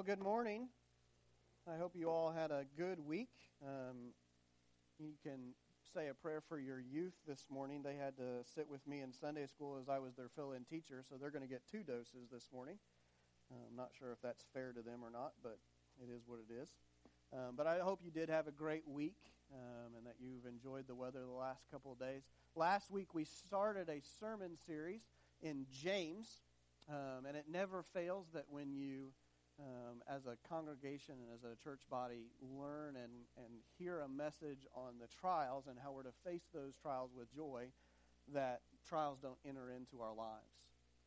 Well, good morning. I hope you all had a good week. Um, you can say a prayer for your youth this morning. They had to sit with me in Sunday school as I was their fill in teacher, so they're going to get two doses this morning. Uh, I'm not sure if that's fair to them or not, but it is what it is. Um, but I hope you did have a great week um, and that you've enjoyed the weather the last couple of days. Last week we started a sermon series in James, um, and it never fails that when you um, as a congregation and as a church body learn and, and hear a message on the trials and how we're to face those trials with joy, that trials don't enter into our lives.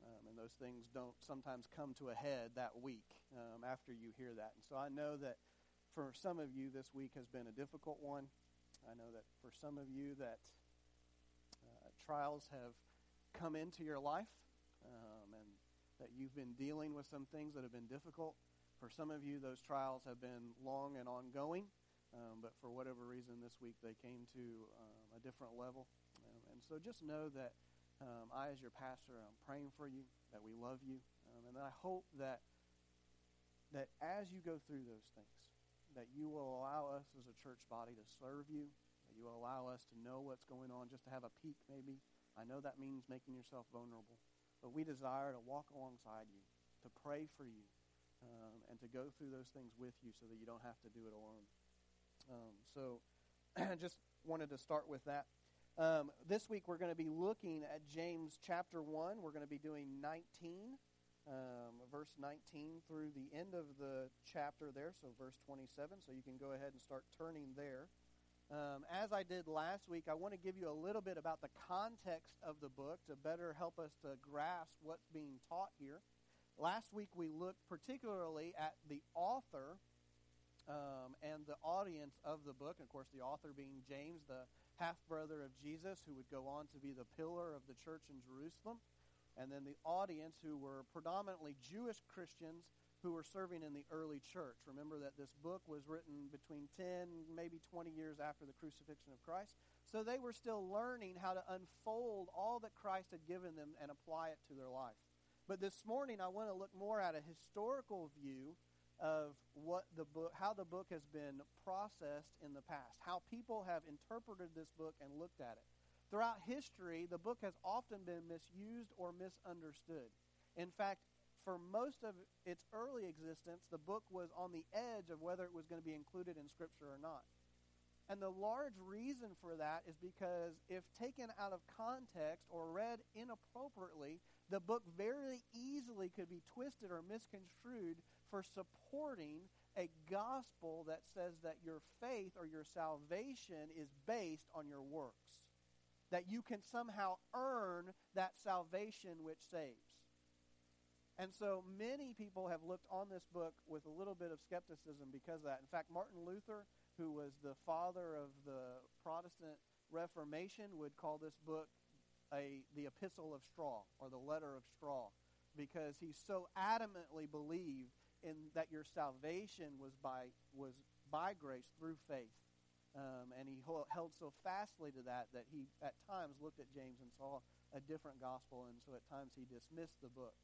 Um, and those things don't sometimes come to a head that week um, after you hear that. And so I know that for some of you, this week has been a difficult one. I know that for some of you, that uh, trials have come into your life. That you've been dealing with some things that have been difficult. For some of you, those trials have been long and ongoing, um, but for whatever reason, this week they came to um, a different level. Um, and so just know that um, I, as your pastor, I'm praying for you, that we love you, um, and I hope that that as you go through those things, that you will allow us as a church body to serve you, that you will allow us to know what's going on, just to have a peek maybe. I know that means making yourself vulnerable. But we desire to walk alongside you, to pray for you, um, and to go through those things with you so that you don't have to do it alone. Um, so I just wanted to start with that. Um, this week we're going to be looking at James chapter 1. We're going to be doing 19, um, verse 19 through the end of the chapter there, so verse 27. So you can go ahead and start turning there. Um, as I did last week, I want to give you a little bit about the context of the book to better help us to grasp what's being taught here. Last week, we looked particularly at the author um, and the audience of the book. And of course, the author being James, the half brother of Jesus, who would go on to be the pillar of the church in Jerusalem. And then the audience, who were predominantly Jewish Christians who were serving in the early church. Remember that this book was written between 10, maybe 20 years after the crucifixion of Christ. So they were still learning how to unfold all that Christ had given them and apply it to their life. But this morning I want to look more at a historical view of what the book how the book has been processed in the past, how people have interpreted this book and looked at it. Throughout history, the book has often been misused or misunderstood. In fact, for most of its early existence, the book was on the edge of whether it was going to be included in Scripture or not. And the large reason for that is because if taken out of context or read inappropriately, the book very easily could be twisted or misconstrued for supporting a gospel that says that your faith or your salvation is based on your works. That you can somehow earn that salvation which saves. And so many people have looked on this book with a little bit of skepticism because of that. In fact, Martin Luther, who was the father of the Protestant Reformation, would call this book a the epistle of straw or the letter of straw because he so adamantly believed in that your salvation was by was by grace through faith. Um, and he held so fastly to that that he at times looked at James and saw a different gospel, and so at times he dismissed the book.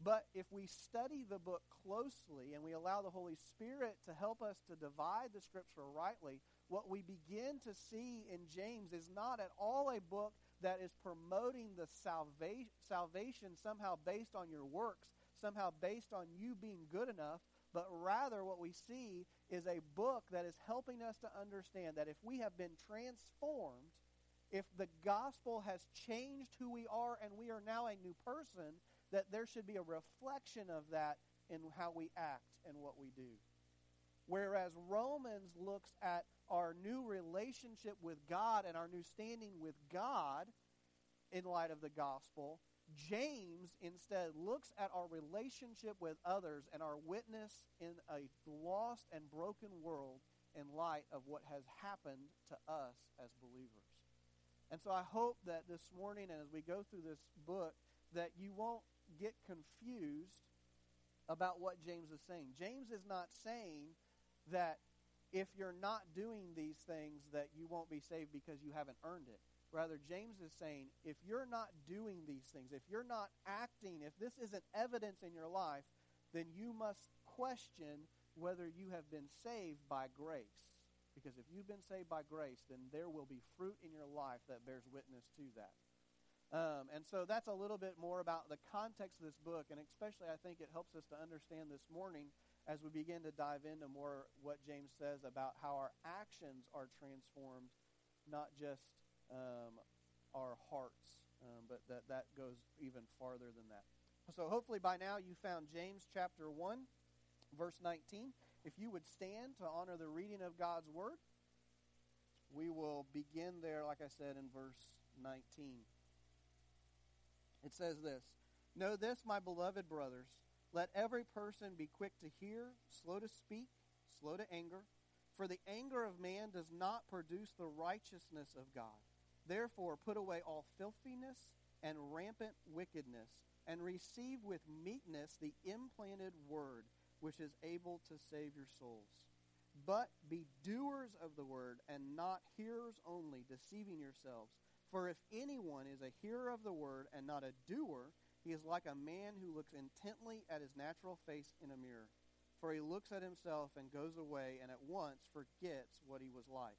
But if we study the book closely and we allow the Holy Spirit to help us to divide the scripture rightly, what we begin to see in James is not at all a book that is promoting the salva- salvation somehow based on your works, somehow based on you being good enough, but rather what we see is a book that is helping us to understand that if we have been transformed, if the gospel has changed who we are and we are now a new person, that there should be a reflection of that in how we act and what we do. Whereas Romans looks at our new relationship with God and our new standing with God in light of the gospel, James instead looks at our relationship with others and our witness in a lost and broken world in light of what has happened to us as believers. And so I hope that this morning and as we go through this book that you won't get confused about what James is saying. James is not saying that if you're not doing these things that you won't be saved because you haven't earned it. Rather, James is saying if you're not doing these things, if you're not acting, if this isn't evidence in your life, then you must question whether you have been saved by grace. Because if you've been saved by grace, then there will be fruit in your life that bears witness to that. Um, and so that's a little bit more about the context of this book, and especially I think it helps us to understand this morning as we begin to dive into more what James says about how our actions are transformed, not just um, our hearts, um, but that that goes even farther than that. So hopefully by now you found James chapter 1, verse 19. If you would stand to honor the reading of God's word, we will begin there, like I said, in verse 19. It says this Know this, my beloved brothers. Let every person be quick to hear, slow to speak, slow to anger. For the anger of man does not produce the righteousness of God. Therefore, put away all filthiness and rampant wickedness, and receive with meekness the implanted word, which is able to save your souls. But be doers of the word, and not hearers only, deceiving yourselves. For if anyone is a hearer of the word and not a doer, he is like a man who looks intently at his natural face in a mirror. For he looks at himself and goes away and at once forgets what he was like.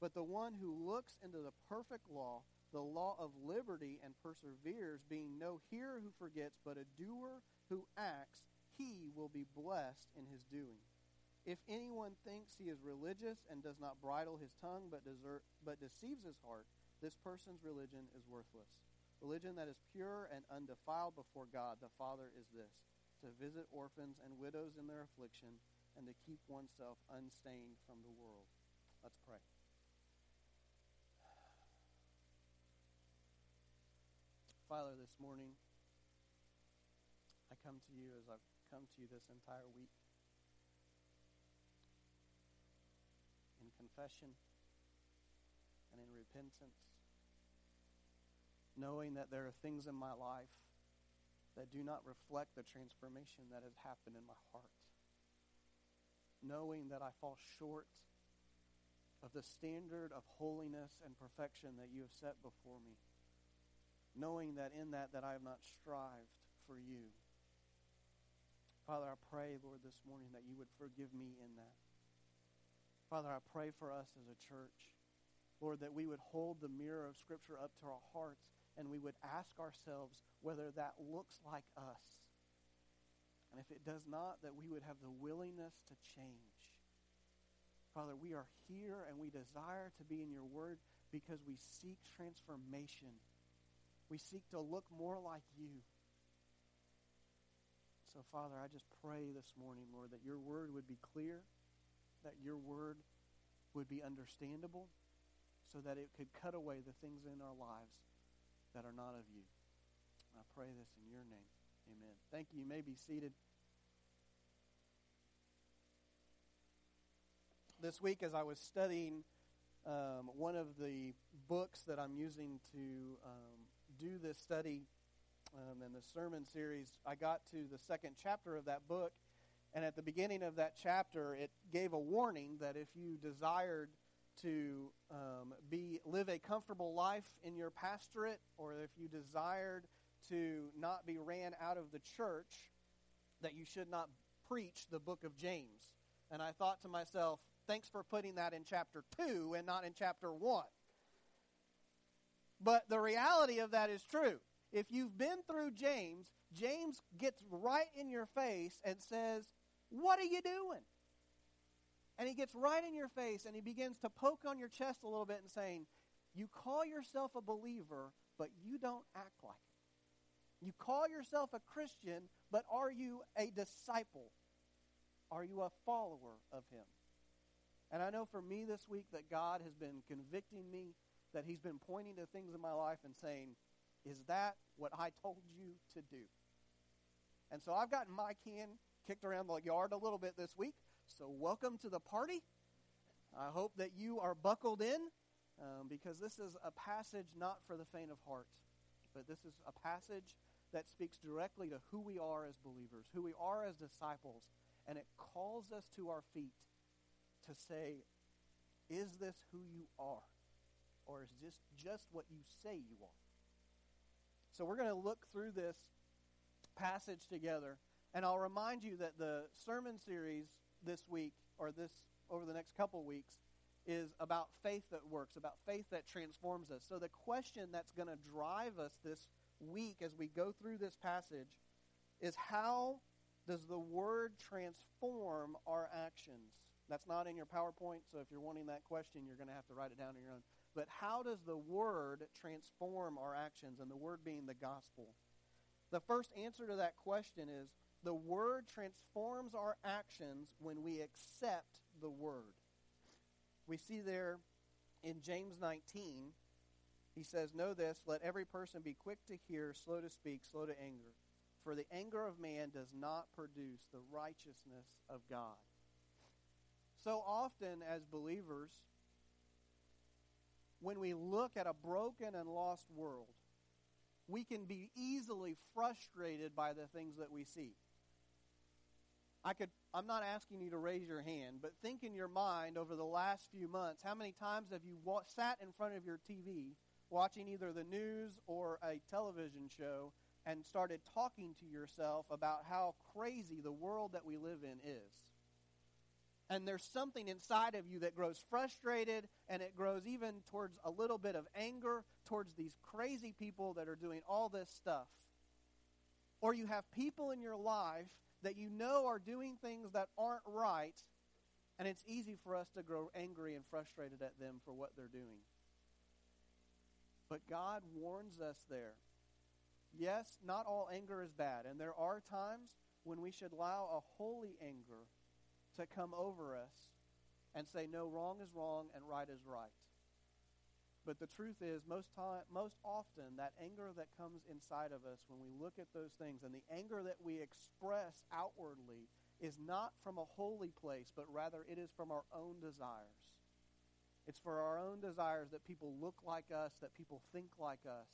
But the one who looks into the perfect law, the law of liberty, and perseveres, being no hearer who forgets, but a doer who acts, he will be blessed in his doing. If anyone thinks he is religious and does not bridle his tongue, but, desert, but deceives his heart, this person's religion is worthless. Religion that is pure and undefiled before God the Father is this to visit orphans and widows in their affliction and to keep oneself unstained from the world. Let's pray. Father, this morning, I come to you as I've come to you this entire week in confession and in repentance knowing that there are things in my life that do not reflect the transformation that has happened in my heart. Knowing that I fall short of the standard of holiness and perfection that you have set before me. Knowing that in that that I have not strived for you. Father, I pray, Lord, this morning that you would forgive me in that. Father, I pray for us as a church, Lord, that we would hold the mirror of Scripture up to our hearts and we would ask ourselves whether that looks like us. And if it does not, that we would have the willingness to change. Father, we are here and we desire to be in your word because we seek transformation. We seek to look more like you. So, Father, I just pray this morning, Lord, that your word would be clear, that your word would be understandable, so that it could cut away the things in our lives that are not of you. I pray this in your name. Amen. Thank you. You may be seated. This week, as I was studying um, one of the books that I'm using to um, do this study um, and the sermon series, I got to the second chapter of that book. And at the beginning of that chapter, it gave a warning that if you desired to um, be live a comfortable life in your pastorate, or if you desired to not be ran out of the church, that you should not preach the book of James. And I thought to myself, thanks for putting that in chapter 2 and not in chapter 1. But the reality of that is true. If you've been through James, James gets right in your face and says, What are you doing? And he gets right in your face and he begins to poke on your chest a little bit and saying, You call yourself a believer, but you don't act like it. You call yourself a Christian, but are you a disciple? Are you a follower of him? And I know for me this week that God has been convicting me, that he's been pointing to things in my life and saying, Is that what I told you to do? And so I've gotten my can kicked around the yard a little bit this week. So, welcome to the party. I hope that you are buckled in um, because this is a passage not for the faint of heart, but this is a passage that speaks directly to who we are as believers, who we are as disciples, and it calls us to our feet to say, Is this who you are? Or is this just what you say you are? So, we're going to look through this passage together And I'll remind you that the sermon series this week, or this over the next couple weeks, is about faith that works, about faith that transforms us. So the question that's going to drive us this week as we go through this passage is how does the word transform our actions? That's not in your PowerPoint, so if you're wanting that question, you're going to have to write it down on your own. But how does the word transform our actions? And the word being the gospel. The first answer to that question is the word transforms our actions when we accept the word. We see there in James 19, he says, Know this, let every person be quick to hear, slow to speak, slow to anger. For the anger of man does not produce the righteousness of God. So often, as believers, when we look at a broken and lost world, we can be easily frustrated by the things that we see. I could I'm not asking you to raise your hand, but think in your mind over the last few months, how many times have you wa- sat in front of your TV watching either the news or a television show and started talking to yourself about how crazy the world that we live in is? And there's something inside of you that grows frustrated and it grows even towards a little bit of anger towards these crazy people that are doing all this stuff. Or you have people in your life that you know are doing things that aren't right, and it's easy for us to grow angry and frustrated at them for what they're doing. But God warns us there. Yes, not all anger is bad, and there are times when we should allow a holy anger to come over us and say, no, wrong is wrong and right is right. But the truth is, most time, most often, that anger that comes inside of us when we look at those things, and the anger that we express outwardly, is not from a holy place, but rather it is from our own desires. It's for our own desires that people look like us, that people think like us,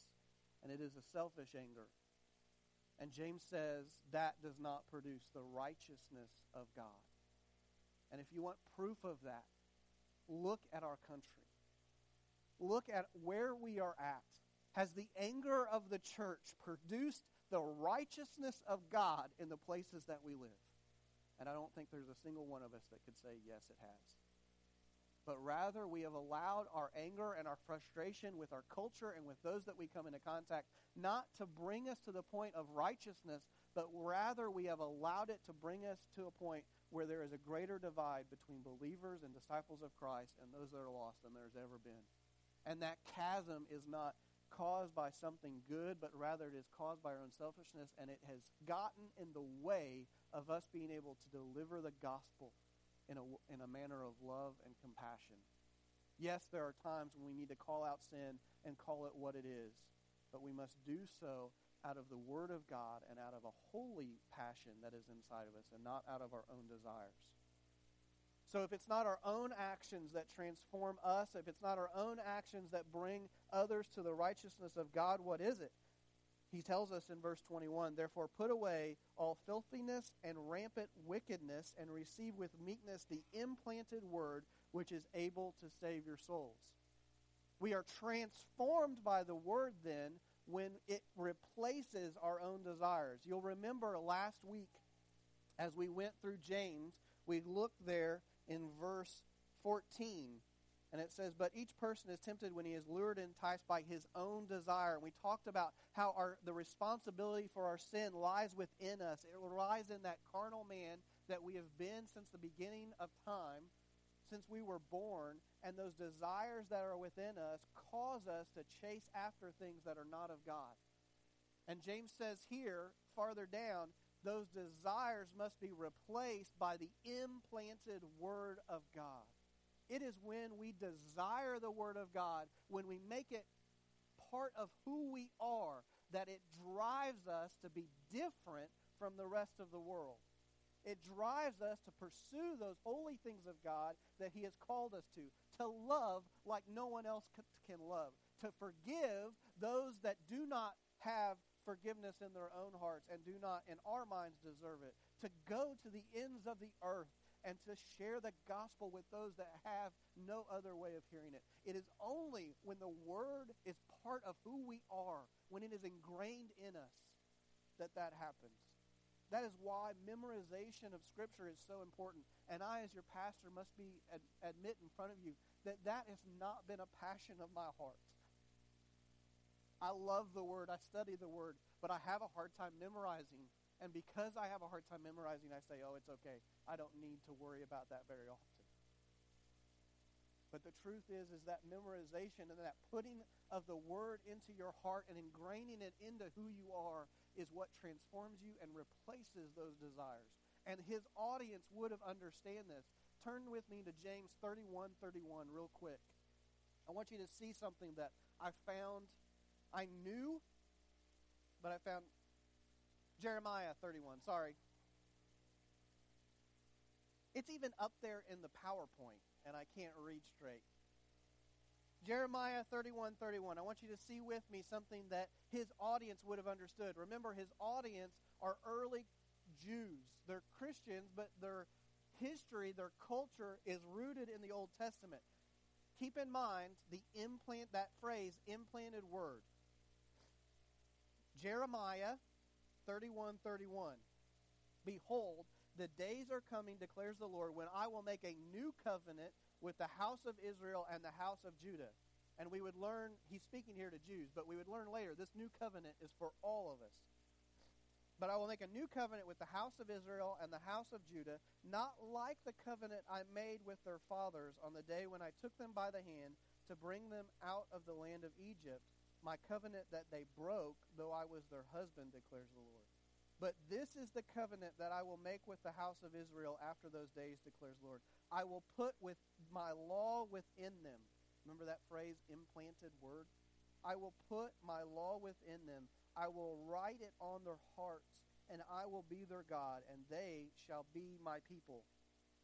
and it is a selfish anger. And James says that does not produce the righteousness of God. And if you want proof of that, look at our country look at where we are at. Has the anger of the church produced the righteousness of God in the places that we live? And I don't think there's a single one of us that could say, yes, it has. But rather, we have allowed our anger and our frustration with our culture and with those that we come into contact not to bring us to the point of righteousness, but rather we have allowed it to bring us to a point where there is a greater divide between believers and disciples of Christ and those that are lost than there's ever been. And that chasm is not caused by something good, but rather it is caused by our own selfishness, and it has gotten in the way of us being able to deliver the gospel in a, in a manner of love and compassion. Yes, there are times when we need to call out sin and call it what it is, but we must do so out of the Word of God and out of a holy passion that is inside of us and not out of our own desires. So if it's not our own actions that transform us, if it's not our own actions that bring others to the righteousness of God, what is it? He tells us in verse 21 Therefore, put away all filthiness and rampant wickedness, and receive with meekness the implanted word which is able to save your souls. We are transformed by the word then when it replaces our own desires. You'll remember last week as we went through James, we looked there in verse 14. And it says, But each person is tempted when he is lured and enticed by his own desire. And we talked about how our, the responsibility for our sin lies within us. It lies in that carnal man that we have been since the beginning of time, since we were born. And those desires that are within us cause us to chase after things that are not of God. And James says here, farther down, those desires must be replaced by the implanted Word of God. It is when we desire the Word of God, when we make it part of who we are, that it drives us to be different from the rest of the world. It drives us to pursue those holy things of God that He has called us to, to love like no one else can love, to forgive those that do not have forgiveness in their own hearts and do not, in our minds, deserve it. To go to the ends of the earth and to share the gospel with those that have no other way of hearing it. It is only when the word is part of who we are, when it is ingrained in us, that that happens. That is why memorization of Scripture is so important. And I, as your pastor, must be ad- admit in front of you that that has not been a passion of my heart. I love the Word, I study the Word, but I have a hard time memorizing. And because I have a hard time memorizing, I say, oh, it's okay. I don't need to worry about that very often. But the truth is, is that memorization and that putting of the Word into your heart and ingraining it into who you are is what transforms you and replaces those desires. And his audience would have understand this. Turn with me to James 31, 31 real quick. I want you to see something that I found I knew, but I found Jeremiah 31, sorry. It's even up there in the PowerPoint, and I can't read straight. Jeremiah 31, 31. I want you to see with me something that his audience would have understood. Remember, his audience are early Jews. They're Christians, but their history, their culture is rooted in the Old Testament. Keep in mind the implant, that phrase, implanted word. Jeremiah 31 31. Behold, the days are coming, declares the Lord, when I will make a new covenant with the house of Israel and the house of Judah. And we would learn, he's speaking here to Jews, but we would learn later this new covenant is for all of us. But I will make a new covenant with the house of Israel and the house of Judah, not like the covenant I made with their fathers on the day when I took them by the hand to bring them out of the land of Egypt my covenant that they broke, though I was their husband, declares the Lord. But this is the covenant that I will make with the house of Israel after those days, declares the Lord. I will put with my law within them. Remember that phrase, implanted word? I will put my law within them. I will write it on their hearts, and I will be their God, and they shall be my people.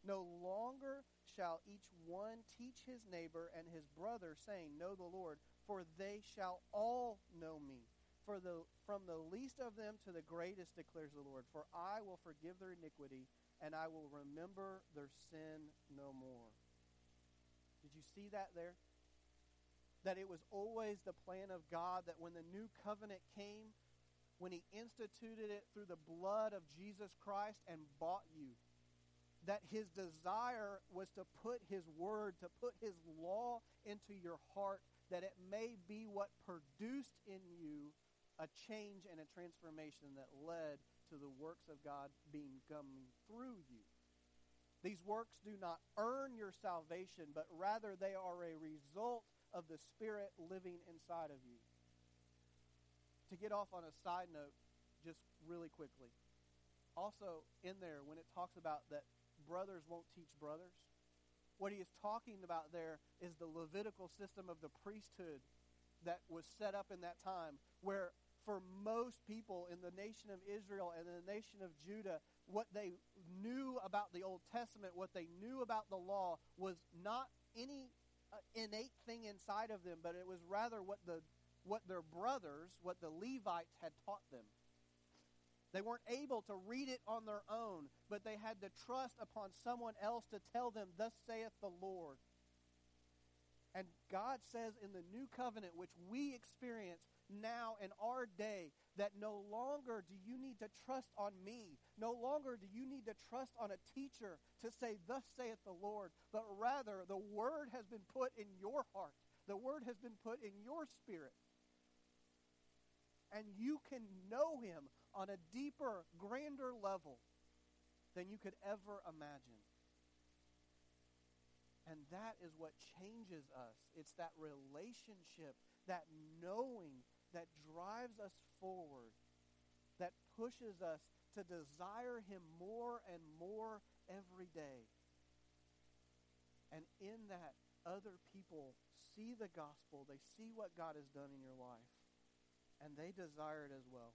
No longer shall each one teach his neighbor and his brother, saying, Know the Lord, for they shall all know me. For the, from the least of them to the greatest, declares the Lord. For I will forgive their iniquity, and I will remember their sin no more. Did you see that there? That it was always the plan of God that when the new covenant came, when he instituted it through the blood of Jesus Christ and bought you, that his desire was to put his word, to put his law into your heart that it may be what produced in you a change and a transformation that led to the works of God being coming through you. These works do not earn your salvation, but rather they are a result of the Spirit living inside of you. To get off on a side note, just really quickly. Also, in there, when it talks about that brothers won't teach brothers, what he is talking about there is the Levitical system of the priesthood that was set up in that time, where for most people in the nation of Israel and the nation of Judah, what they knew about the Old Testament, what they knew about the law, was not any uh, innate thing inside of them, but it was rather what the what their brothers, what the Levites had taught them. They weren't able to read it on their own, but they had to trust upon someone else to tell them, Thus saith the Lord. And God says in the new covenant, which we experience now in our day, that no longer do you need to trust on me. No longer do you need to trust on a teacher to say, Thus saith the Lord. But rather, the word has been put in your heart, the word has been put in your spirit. And you can know him on a deeper, grander level than you could ever imagine. And that is what changes us. It's that relationship, that knowing that drives us forward, that pushes us to desire Him more and more every day. And in that, other people see the gospel, they see what God has done in your life, and they desire it as well.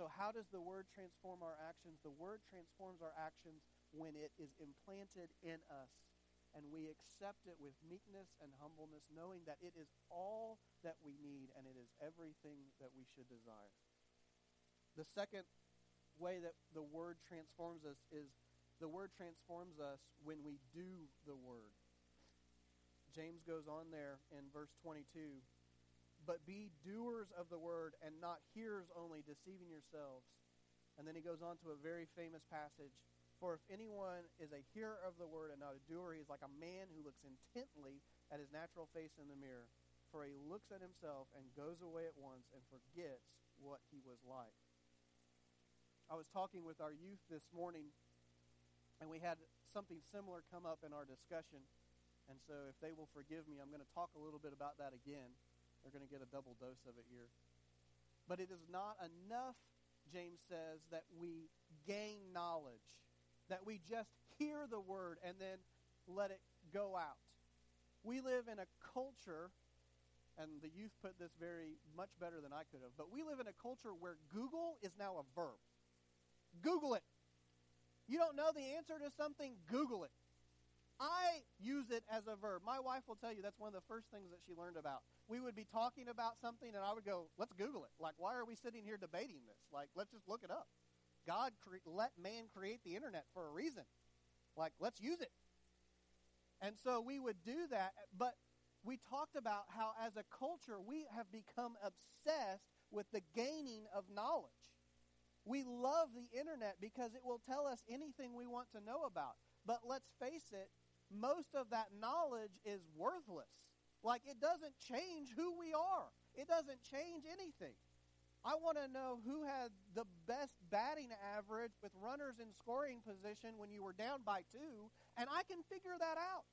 So, how does the word transform our actions? The word transforms our actions when it is implanted in us and we accept it with meekness and humbleness, knowing that it is all that we need and it is everything that we should desire. The second way that the word transforms us is the word transforms us when we do the word. James goes on there in verse 22 but be doers of the word and not hearers only, deceiving yourselves. And then he goes on to a very famous passage. For if anyone is a hearer of the word and not a doer, he is like a man who looks intently at his natural face in the mirror. For he looks at himself and goes away at once and forgets what he was like. I was talking with our youth this morning, and we had something similar come up in our discussion. And so, if they will forgive me, I'm going to talk a little bit about that again. They're going to get a double dose of it here. But it is not enough, James says, that we gain knowledge, that we just hear the word and then let it go out. We live in a culture, and the youth put this very much better than I could have, but we live in a culture where Google is now a verb. Google it. You don't know the answer to something? Google it. I use it as a verb. My wife will tell you that's one of the first things that she learned about. We would be talking about something, and I would go, let's Google it. Like, why are we sitting here debating this? Like, let's just look it up. God cre- let man create the internet for a reason. Like, let's use it. And so we would do that, but we talked about how, as a culture, we have become obsessed with the gaining of knowledge. We love the internet because it will tell us anything we want to know about. But let's face it, most of that knowledge is worthless. Like it doesn't change who we are. It doesn't change anything. I want to know who had the best batting average with runners in scoring position when you were down by two, and I can figure that out.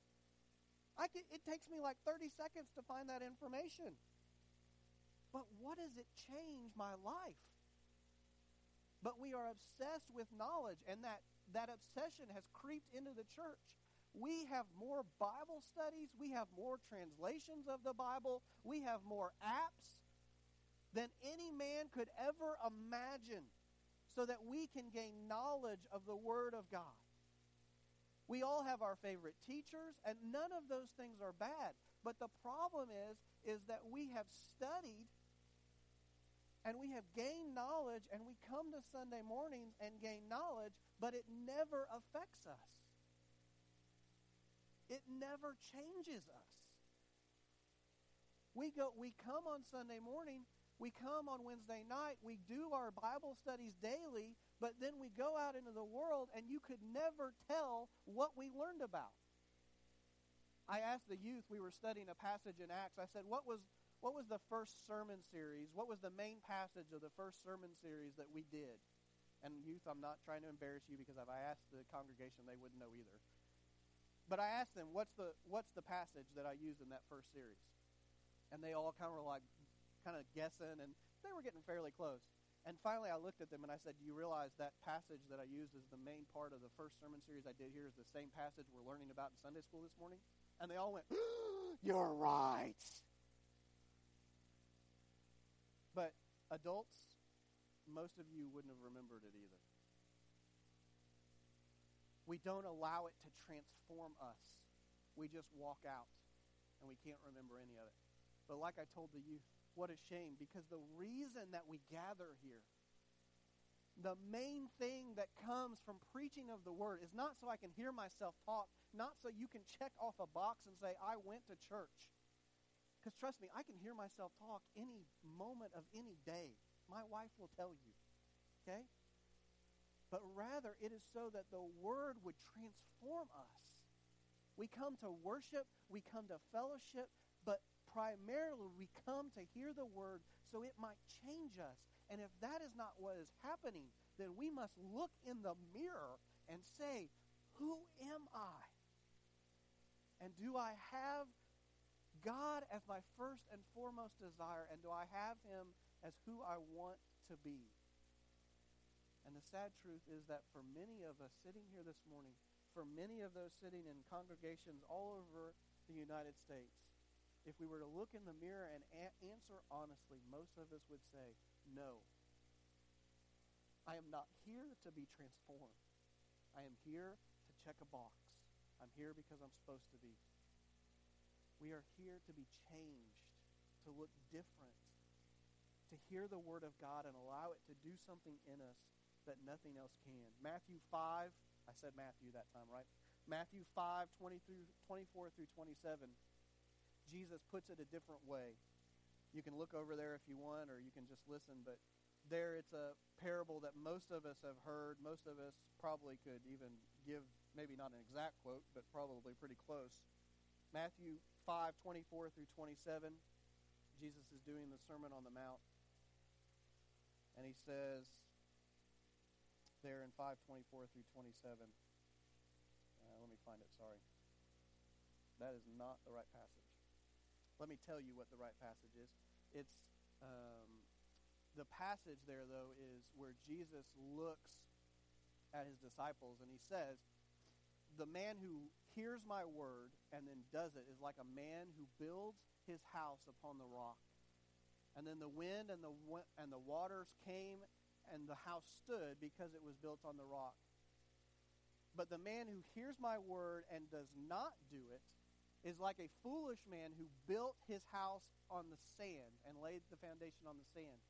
I can, it takes me like 30 seconds to find that information. But what does it change my life? But we are obsessed with knowledge, and that, that obsession has creeped into the church. We have more Bible studies, we have more translations of the Bible, we have more apps than any man could ever imagine so that we can gain knowledge of the Word of God. We all have our favorite teachers, and none of those things are bad. But the problem is, is that we have studied and we have gained knowledge, and we come to Sunday mornings and gain knowledge, but it never affects us. It never changes us. We go we come on Sunday morning, we come on Wednesday night, we do our Bible studies daily, but then we go out into the world and you could never tell what we learned about. I asked the youth, we were studying a passage in Acts. I said, "What was what was the first sermon series? What was the main passage of the first sermon series that we did?" And youth, I'm not trying to embarrass you because if I asked the congregation, they wouldn't know either. But I asked them, what's the, what's the passage that I used in that first series? And they all kind of were like, kind of guessing, and they were getting fairly close. And finally, I looked at them and I said, Do you realize that passage that I used as the main part of the first sermon series I did here is the same passage we're learning about in Sunday school this morning? And they all went, You're right. But adults, most of you wouldn't have remembered it either. We don't allow it to transform us. We just walk out and we can't remember any of it. But like I told the youth, what a shame because the reason that we gather here, the main thing that comes from preaching of the word is not so I can hear myself talk, not so you can check off a box and say, I went to church. Because trust me, I can hear myself talk any moment of any day. My wife will tell you. Okay? But rather it is so that the Word would transform us. We come to worship, we come to fellowship, but primarily we come to hear the Word so it might change us. And if that is not what is happening, then we must look in the mirror and say, Who am I? And do I have God as my first and foremost desire? And do I have Him as who I want to be? And the sad truth is that for many of us sitting here this morning, for many of those sitting in congregations all over the United States, if we were to look in the mirror and a- answer honestly, most of us would say, No. I am not here to be transformed. I am here to check a box. I'm here because I'm supposed to be. We are here to be changed, to look different, to hear the Word of God and allow it to do something in us that nothing else can. Matthew 5, I said Matthew that time, right? Matthew 5, 20 through, 24 through 27, Jesus puts it a different way. You can look over there if you want, or you can just listen, but there it's a parable that most of us have heard. Most of us probably could even give maybe not an exact quote, but probably pretty close. Matthew 5 24 through 27. Jesus is doing the Sermon on the Mount. And he says there in 524 through 27. Uh, let me find it, sorry. That is not the right passage. Let me tell you what the right passage is. It's um, the passage there, though, is where Jesus looks at his disciples and he says, The man who hears my word and then does it is like a man who builds his house upon the rock. And then the wind and the, and the waters came and the house stood because it was built on the rock. But the man who hears my word and does not do it is like a foolish man who built his house on the sand and laid the foundation on the sand.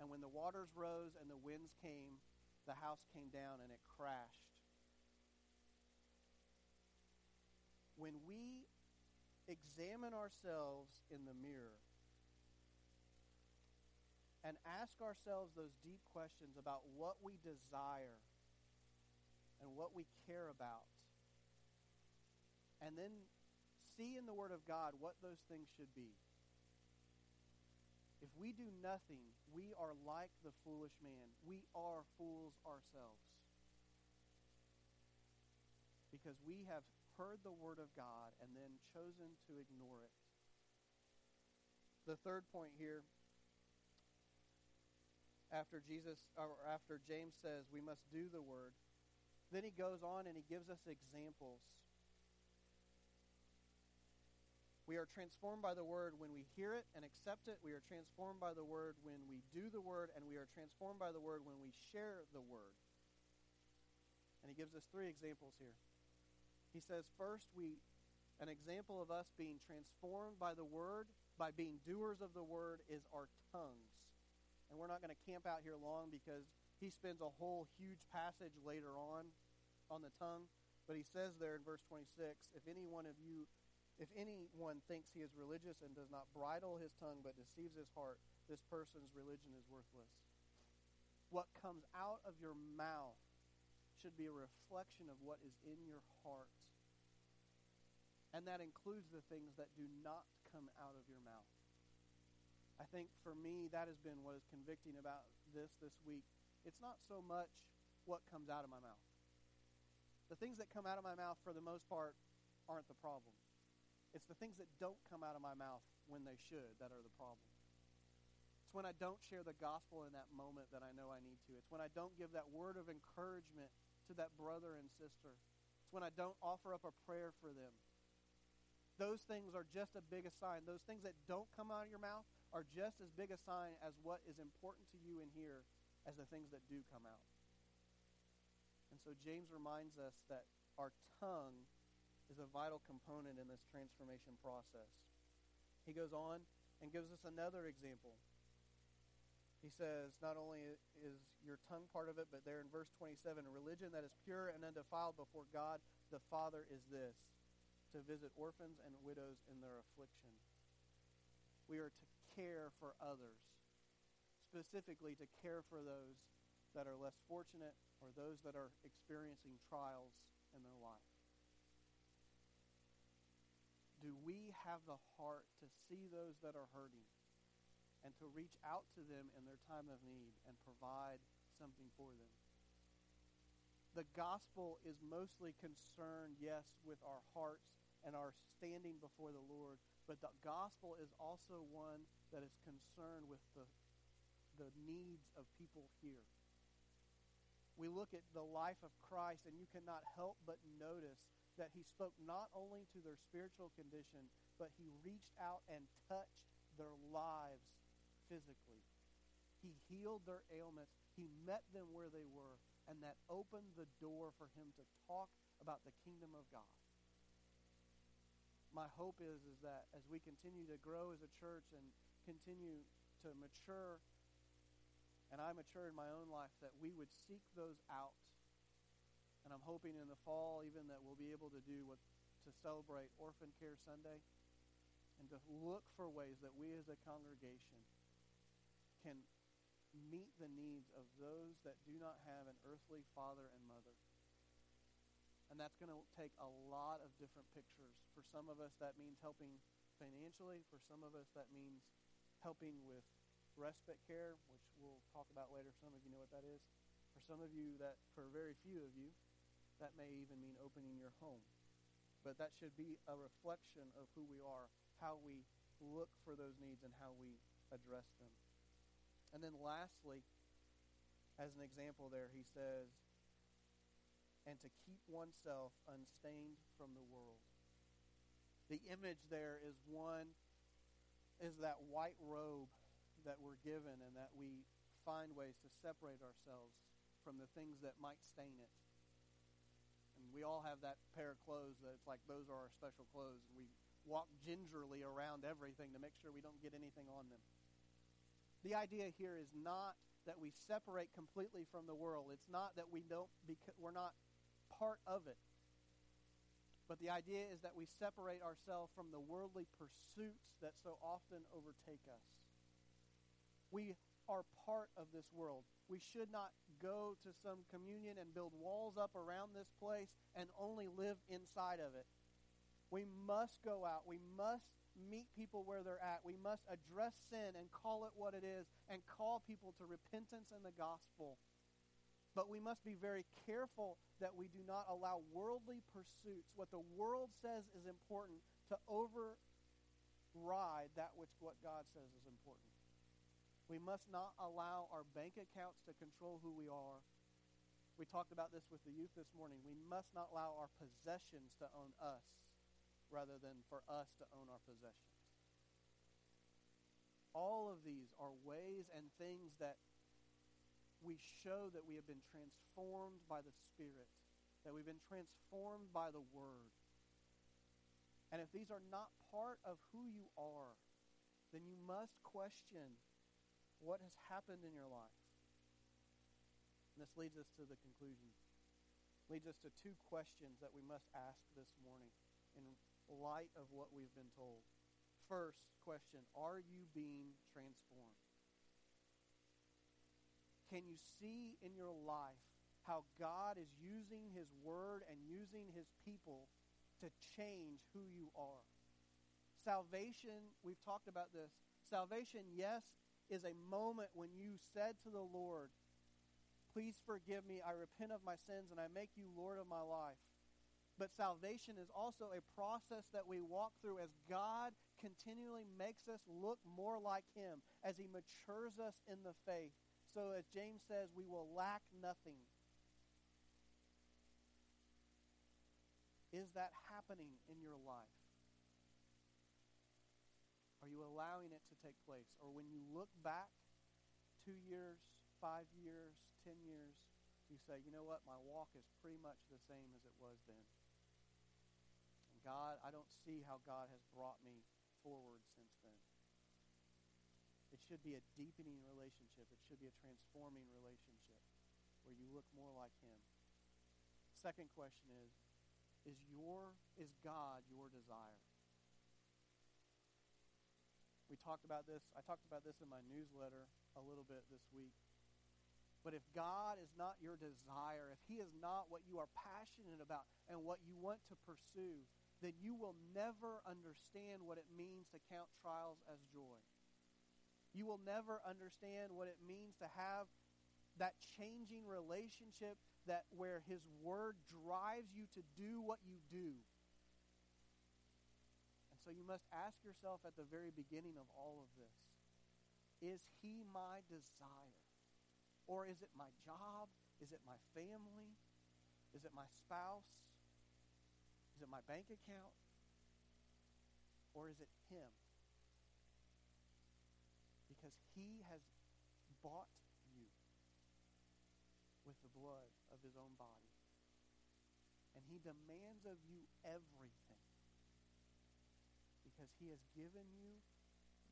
And when the waters rose and the winds came, the house came down and it crashed. When we examine ourselves in the mirror and ask ourselves those deep questions about what we desire and what we care about, and then see in the Word of God what those things should be. If we do nothing, we are like the foolish man. We are fools ourselves. Because we have heard the word of God and then chosen to ignore it. The third point here, after Jesus or after James says we must do the word, then he goes on and he gives us examples We are transformed by the word when we hear it and accept it. We are transformed by the word when we do the word, and we are transformed by the word when we share the word. And he gives us three examples here. He says, first, we an example of us being transformed by the word, by being doers of the word, is our tongues. And we're not going to camp out here long because he spends a whole huge passage later on on the tongue. But he says there in verse 26, if any one of you if anyone thinks he is religious and does not bridle his tongue but deceives his heart, this person's religion is worthless. What comes out of your mouth should be a reflection of what is in your heart. And that includes the things that do not come out of your mouth. I think for me, that has been what is convicting about this this week. It's not so much what comes out of my mouth. The things that come out of my mouth, for the most part, aren't the problem. It's the things that don't come out of my mouth when they should that are the problem. It's when I don't share the gospel in that moment that I know I need to. It's when I don't give that word of encouragement to that brother and sister. It's when I don't offer up a prayer for them. Those things are just a big sign. Those things that don't come out of your mouth are just as big a sign as what is important to you in here as the things that do come out. And so James reminds us that our tongue is a vital component in this transformation process. He goes on and gives us another example. He says, not only is your tongue part of it, but there in verse 27, religion that is pure and undefiled before God the Father is this to visit orphans and widows in their affliction. We are to care for others, specifically to care for those that are less fortunate or those that are experiencing trials in their life do we have the heart to see those that are hurting and to reach out to them in their time of need and provide something for them? The gospel is mostly concerned, yes, with our hearts and our standing before the Lord, but the gospel is also one that is concerned with the, the needs of people here. We look at the life of Christ, and you cannot help but notice that he spoke not only to their spiritual condition, but he reached out and touched their lives physically. He healed their ailments. He met them where they were, and that opened the door for him to talk about the kingdom of God. My hope is, is that as we continue to grow as a church and continue to mature, and I mature in my own life, that we would seek those out and I'm hoping in the fall even that we'll be able to do what to celebrate Orphan Care Sunday and to look for ways that we as a congregation can meet the needs of those that do not have an earthly father and mother. And that's going to take a lot of different pictures. For some of us, that means helping financially. For some of us, that means helping with respite care, which we'll talk about later. Some of you know what that is. For some of you, that for very few of you, that may even mean opening your home. But that should be a reflection of who we are, how we look for those needs, and how we address them. And then lastly, as an example there, he says, and to keep oneself unstained from the world. The image there is one, is that white robe that we're given and that we find ways to separate ourselves from the things that might stain it. And we all have that pair of clothes that it's like those are our special clothes. We walk gingerly around everything to make sure we don't get anything on them. The idea here is not that we separate completely from the world. It's not that we don't we're not part of it. But the idea is that we separate ourselves from the worldly pursuits that so often overtake us. We are part of this world. We should not go to some communion and build walls up around this place and only live inside of it. We must go out. We must meet people where they're at. We must address sin and call it what it is and call people to repentance and the gospel. But we must be very careful that we do not allow worldly pursuits, what the world says is important, to override that which what God says is important. We must not allow our bank accounts to control who we are. We talked about this with the youth this morning. We must not allow our possessions to own us rather than for us to own our possessions. All of these are ways and things that we show that we have been transformed by the Spirit, that we've been transformed by the Word. And if these are not part of who you are, then you must question what has happened in your life. And this leads us to the conclusion. Leads us to two questions that we must ask this morning in light of what we've been told. First question Are you being transformed? Can you see in your life how God is using His Word and using His people to change who you are? Salvation, we've talked about this. Salvation, yes, is a moment when you said to the Lord, Please forgive me. I repent of my sins and I make you Lord of my life. But salvation is also a process that we walk through as God continually makes us look more like Him, as He matures us in the faith. So, as James says, we will lack nothing. Is that happening in your life? Are you allowing it to take place? Or when you look back two years, five years, ten years, you say, you know what, my walk is pretty much the same as it was then. And God, I don't see how God has brought me forward since. It should be a deepening relationship. It should be a transforming relationship where you look more like him. Second question is is your is God your desire? We talked about this. I talked about this in my newsletter a little bit this week. But if God is not your desire, if he is not what you are passionate about and what you want to pursue, then you will never understand what it means to count trials as joy. You will never understand what it means to have that changing relationship that where his word drives you to do what you do. And so you must ask yourself at the very beginning of all of this, is he my desire? Or is it my job? Is it my family? Is it my spouse? Is it my bank account? Or is it him? Because he has bought you with the blood of his own body. And he demands of you everything because he has given you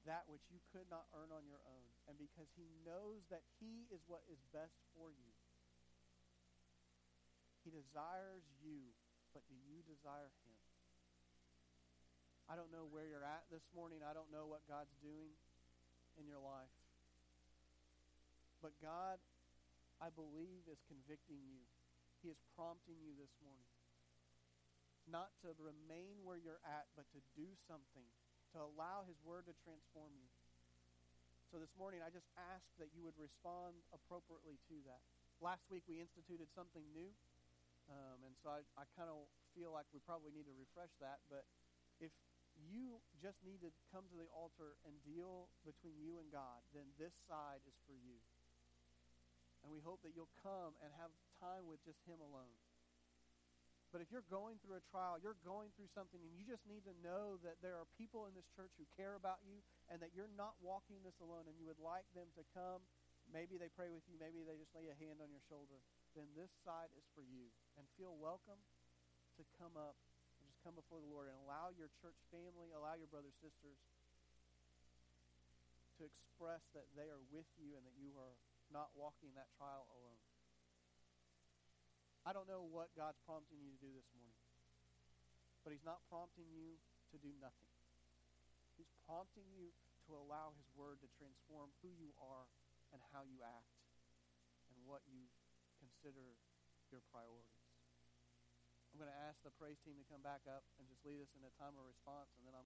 that which you could not earn on your own, and because he knows that he is what is best for you. He desires you, but do you desire him? I don't know where you're at this morning. I don't know what God's doing in your life. But God, I believe, is convicting you. He is prompting you this morning. Not to remain where you're at, but to do something, to allow His Word to transform you. So this morning, I just ask that you would respond appropriately to that. Last week, we instituted something new. Um, and so I, I kind of feel like we probably need to refresh that. But if you just need to come to the altar and deal between you and God, then this side is for you. And we hope that you'll come and have time with just Him alone. But if you're going through a trial, you're going through something, and you just need to know that there are people in this church who care about you and that you're not walking this alone, and you would like them to come. Maybe they pray with you, maybe they just lay a hand on your shoulder. Then this side is for you. And feel welcome to come up come before the Lord and allow your church family, allow your brothers, sisters to express that they are with you and that you are not walking that trial alone. I don't know what God's prompting you to do this morning, but He's not prompting you to do nothing. He's prompting you to allow His Word to transform who you are and how you act and what you consider your priorities. I'm going to ask the praise team to come back up and just lead us in a time of response, and then I'm